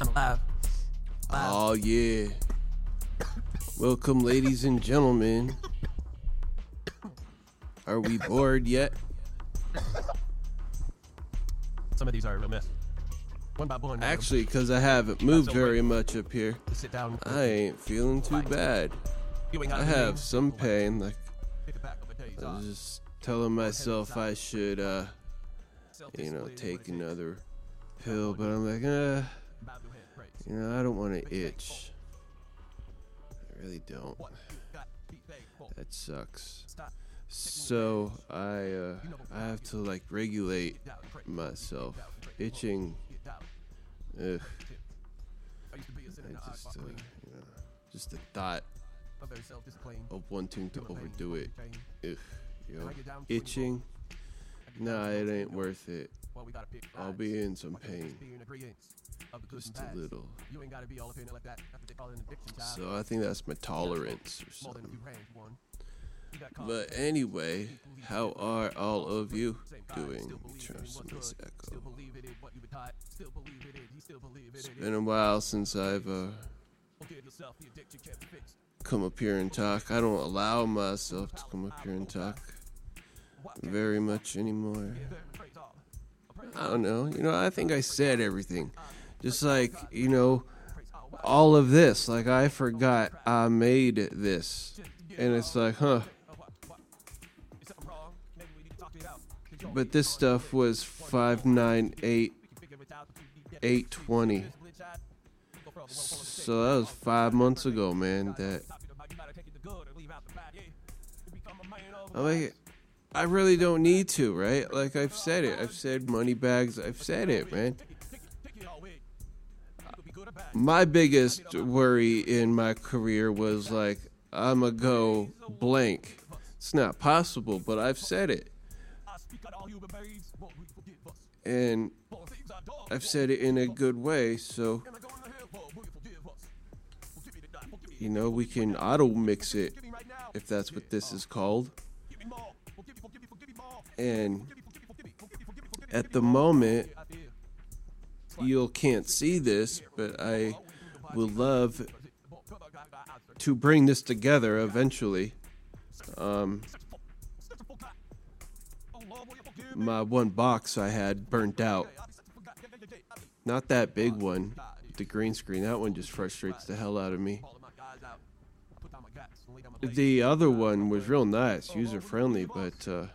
I'm alive. Oh yeah. Welcome, ladies and gentlemen. Are we bored yet? Some of these are a real mess. One by one. Actually, because I haven't moved very much up here, sit down. I ain't feeling too bad. You ain't got I to have some pain. Like pick it back up and tell you I was just telling myself I should, uh, you know, take another pill, but I'm like, uh, Bow your head, praise. you know, I don't want to itch. I really don't. What you got, beat, bang, boom. That sucks. So I uh, I have to like regulate Get down, pray. myself. Get down, pray. Itching, ugh, I used to be a sinner, now I I just uh, you know, just the thought I'm very self-disciplined. of wanting to Feel my pain, overdo it, feel my pain. ugh, yo, I get down to it, itching. Nah, it ain't worth it. Well, we gotta pick I'll be in some Why can't we pain, just be in agreement of the good just and a little. You ain't gotta be all up in it like that. That's they call an addiction, child. So I think that's my tolerance or More than a something. few hands, one. You got caught. But anyway, how are all of you doing? in what's this echo. believe it is what you were taught. Still believe it is. He still believe it is. Been a while since I've uh, Forgive yourself. The addiction can't be fixed. come up here and talk. I don't allow myself to come up here and talk very much anymore. Praise all. Praise I don't know. You know, I think I said everything. Just like, you know, all. Of this. Like, I forgot I made this. And it's like, huh. But this stuff was 598, figure it out? You get 820. this glitch out? Go for a one full of shit. So that was five months ago, man. That I'm like, I really don't need to, right? Like, I've said it. I've said money bags. I've said it, man. My biggest worry in my career was like I'm a go blank. It's not possible, but I've said it, and I've said it in a good way. So you know we can auto mix it if that's what this is called. And at the moment. You can't see this, but I would love to bring this together eventually. Um, my one box I had burnt out. Not that big one, the green screen. That one just frustrates the hell out of me. The other one was real nice, user friendly, but uh,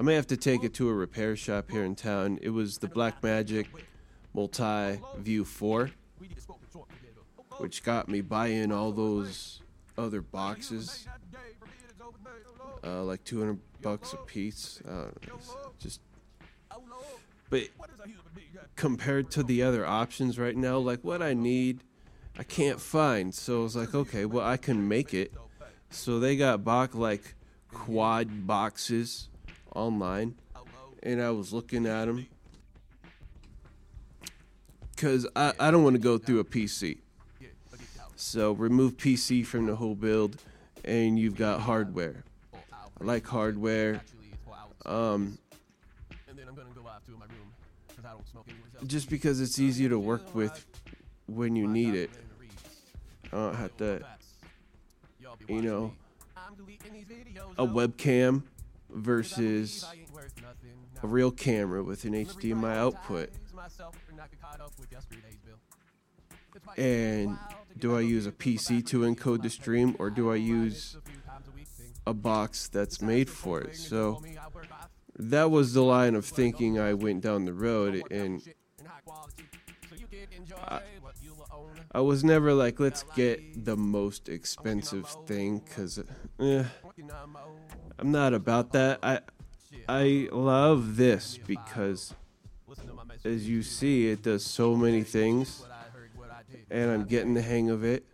I may have to take it to a repair shop here in town. It was the Black Magic Multi View 4, which got me buying all those other boxes, uh, like 200 bucks a piece. Know, just, but compared to the other options right now, like what I need, I can't find. So I was like, okay, well I can make it. So they got bought like quad boxes online, and I was looking at them because I, I don't want to go through a PC. So remove PC from the whole build, and you've got hardware. I like hardware. Um, just because it's easier to work with when you need it. I don't have to, you know, a webcam versus a real camera with an HDMI output. And do I use a PC to encode the stream or do I use a box that's made for it? So that was the line of thinking I went down the road and I, I was never like let's get the most expensive thing cuz eh, I'm not about that. I I love this because as you see it does so many things and I'm getting the hang of it.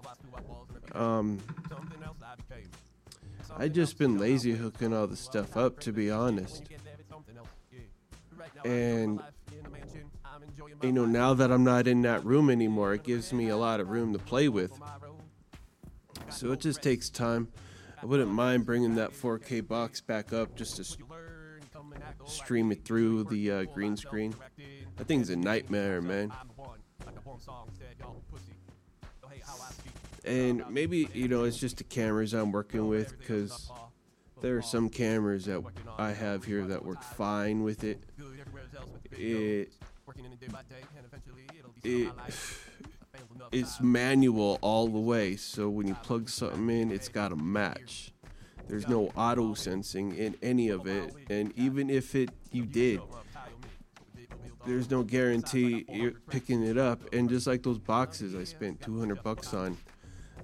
Um I just been lazy hooking all the stuff up to be honest. And you know, now that I'm not in that room anymore, it gives me a lot of room to play with. So it just takes time. I wouldn't mind bringing that 4K box back up just to stream it through the uh, green screen. That thing's a nightmare, man. And maybe, you know, it's just the cameras I'm working with because there are some cameras that I have here that work fine with it. It, it it's manual all the way, so when you plug something in, it's got to match. There's no auto sensing in any of it, and even if it you did, there's no guarantee you're picking it up. And just like those boxes I spent 200 bucks on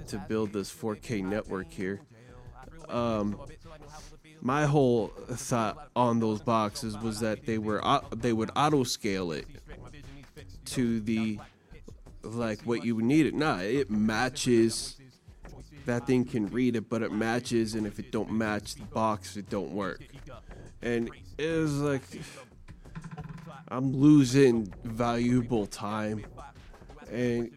to build this 4K network here, um, my whole thought on those boxes was that they were they would auto scale it to the like what you would need it. Nah, it matches. That thing can read it, but it matches, and if it don't match the box, it don't work. And it was like I'm losing valuable time, and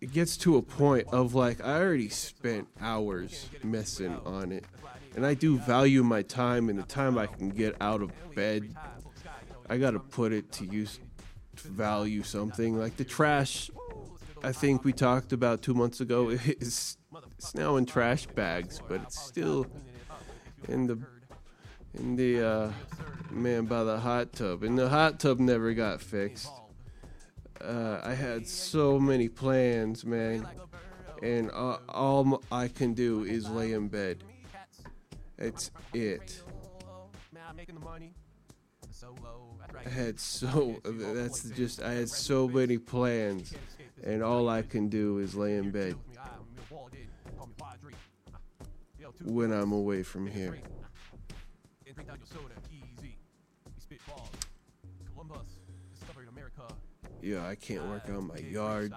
it gets to a point of like I already spent hours messing on it, and I do value my time and the time I can get out of bed. I gotta put it to use to value something like the trash I think we talked about two months ago is it's now in trash bags, but it's still in the in the uh, man by the hot tub, and the hot tub never got fixed. Uh, I had so many plans, man, and all I can do is lay in bed. It's it. I had so that's just I had so many plans and all I can do is lay in bed when I'm away from here. Yeah, I can't work on my yard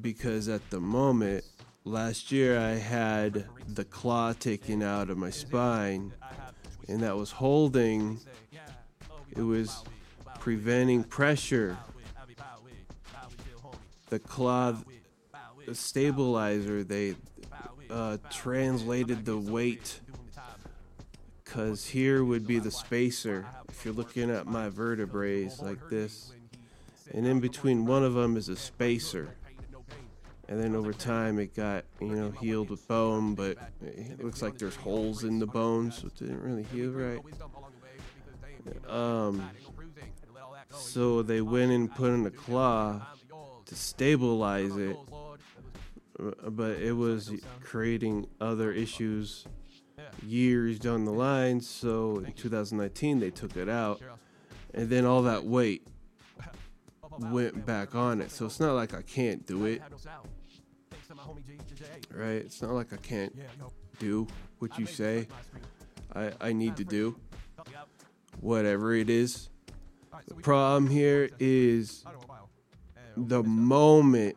because at the moment, last year I had the claw taken out of my spine, and that was holding. It was preventing pressure. The claw the stabilizer, they uh, translated the weight because here would be the spacer. If you're looking at my vertebrae like this, and in between one of them is a spacer. And then over time it got, you know, healed with bone, but it looks like there's holes in the bones, so it didn't really heal right. Um, so they went and put in a claw to stabilize it, but it was creating other issues years down the line. So in 2019, they took it out, and then all that weight went back on it. So it's not like I can't do it, right? It's not like I can't do what you say. I, I need to do, whatever it is. The problem here is the moment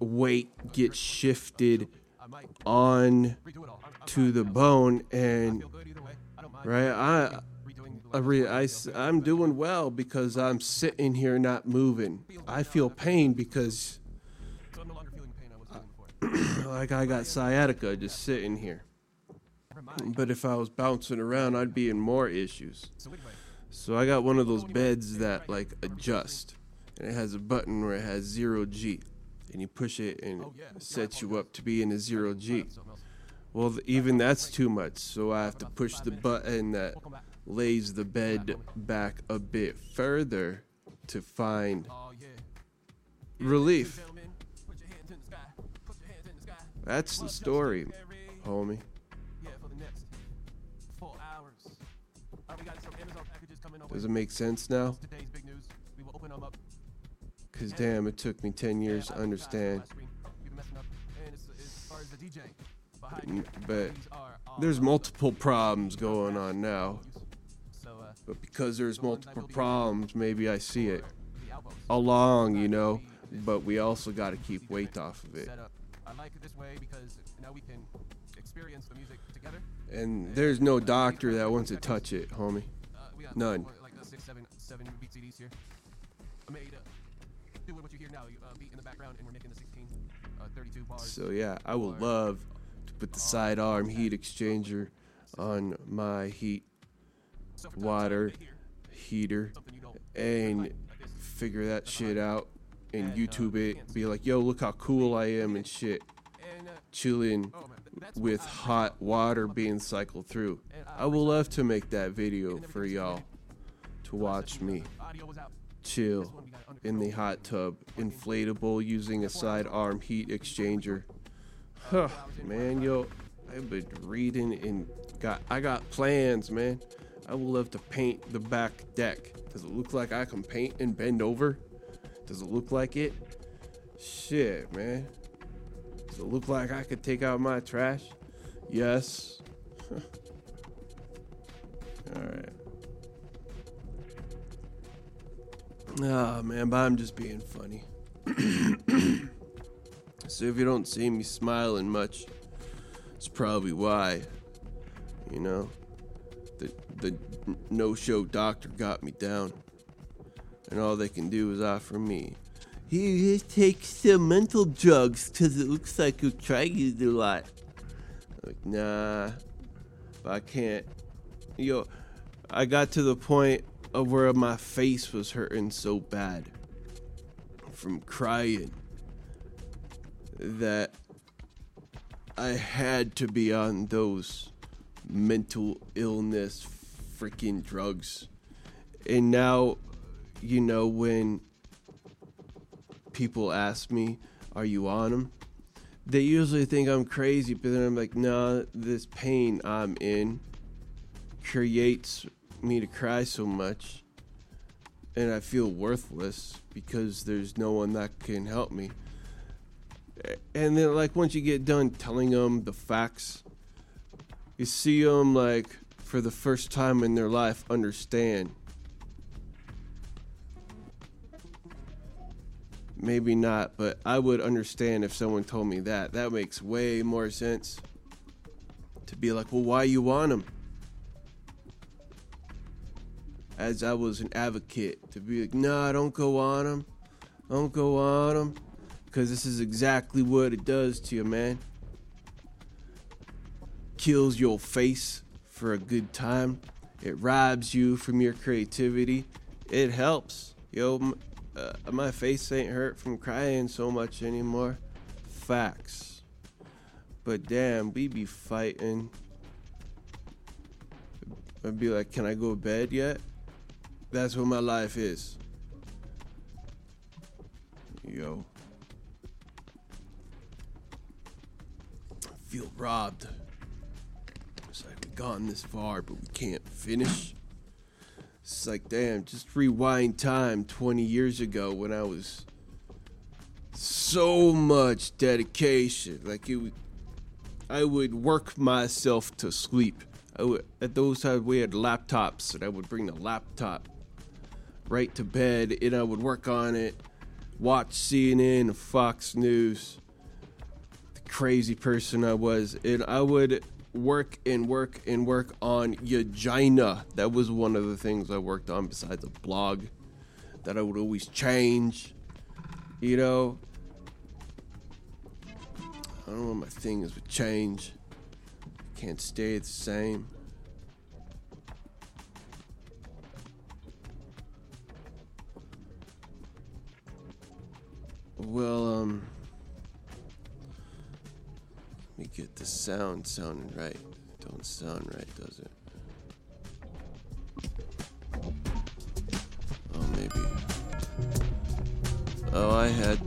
weight gets shifted on to the bone and right? I I, re, I I'm doing well because I'm sitting here not moving. I feel pain because like I got sciatica just sitting here. But if I was bouncing around, I'd be in more issues. So I got one of those beds that like adjust, and it has a button where it has zero G, and you push it and oh, it sets you up to be in a zero G. Well, even that's too much, so I have to push the button that lays the bed back a bit further to find oh, relief. That's the story, homie. Does it make sense now? Because damn, it took me 10 years to understand. But there's multiple problems going on now. But because there's multiple problems, maybe I see it along, you know. But we also got to keep weight off of it. And there's no doctor that wants to touch it, homie. None. seven beat CDs here. I made uh, doing what you hear now, uh, beat in the background, and we're making the 16, uh, 32 bars. So yeah, I would love to put the sidearm heat exchanger on my heat water heater and figure that shit out and YouTube it. Be like, yo, look how cool I am and shit. Chilling with hot water being cycled through. I will love to make that video for y'all to watch me chill in the hot tub, inflatable using a sidearm heat exchanger. Huh, man, yo, I've been reading and got I got plans, man. I would love to paint the back deck. Does it look like I can paint and bend over? Does it look like it? Shit, man. Does it look like I could take out my trash? Yes. All right. Ah, man, but I'm just being funny. so if you don't see me smiling much, it's probably why. You know, the the no-show doctor got me down, and all they can do is offer me. Here, just some mental drugs, cause it looks like you're trying it a lot. Like, nah, I can't. Yo, I got to the point of where my face was hurting so bad from crying that I had to be on those mental illness freaking drugs. And now, you know, when people ask me, Are you on them? They usually think I'm crazy, but then I'm like, Nah, this pain I'm in creates me to cry so much and I feel worthless because there's no one that can help me. And then, like, once you get done telling them the facts, you see them, like, for the first time in their life, understand. Maybe not, but I would understand if someone told me that. That makes way more sense. To be like, well, why you want them? as I was an advocate to be like, nah, don't go on them. Don't go on them. Because this is exactly what it does to you, man. Kills your face for a good time. It robs you from your creativity. It helps. Yo, uh, my face ain't hurt from crying so much anymore. Facts. But damn, we be fighting. I'd be like, can I go to bed yet? That's what my life is. Yo. I feel robbed. It's like we've gone this far, but we can't finish. It's like, damn, just rewind time 20 years ago when I was so much dedication. Like, it, I would work myself to sleep. I would, at those times, we had laptops, and I would bring the laptop right to bed and I would work on it, watch CNN Fox News. The crazy person I was. And I would work and work and work on Yagina. That was one of the things I worked on besides a blog that I would always change. You know, I don't know what my thing is with change. Can't stay the same. Well, um, me get the sound sounding right. Don't sound right, does it? Oh, maybe. Oh, I had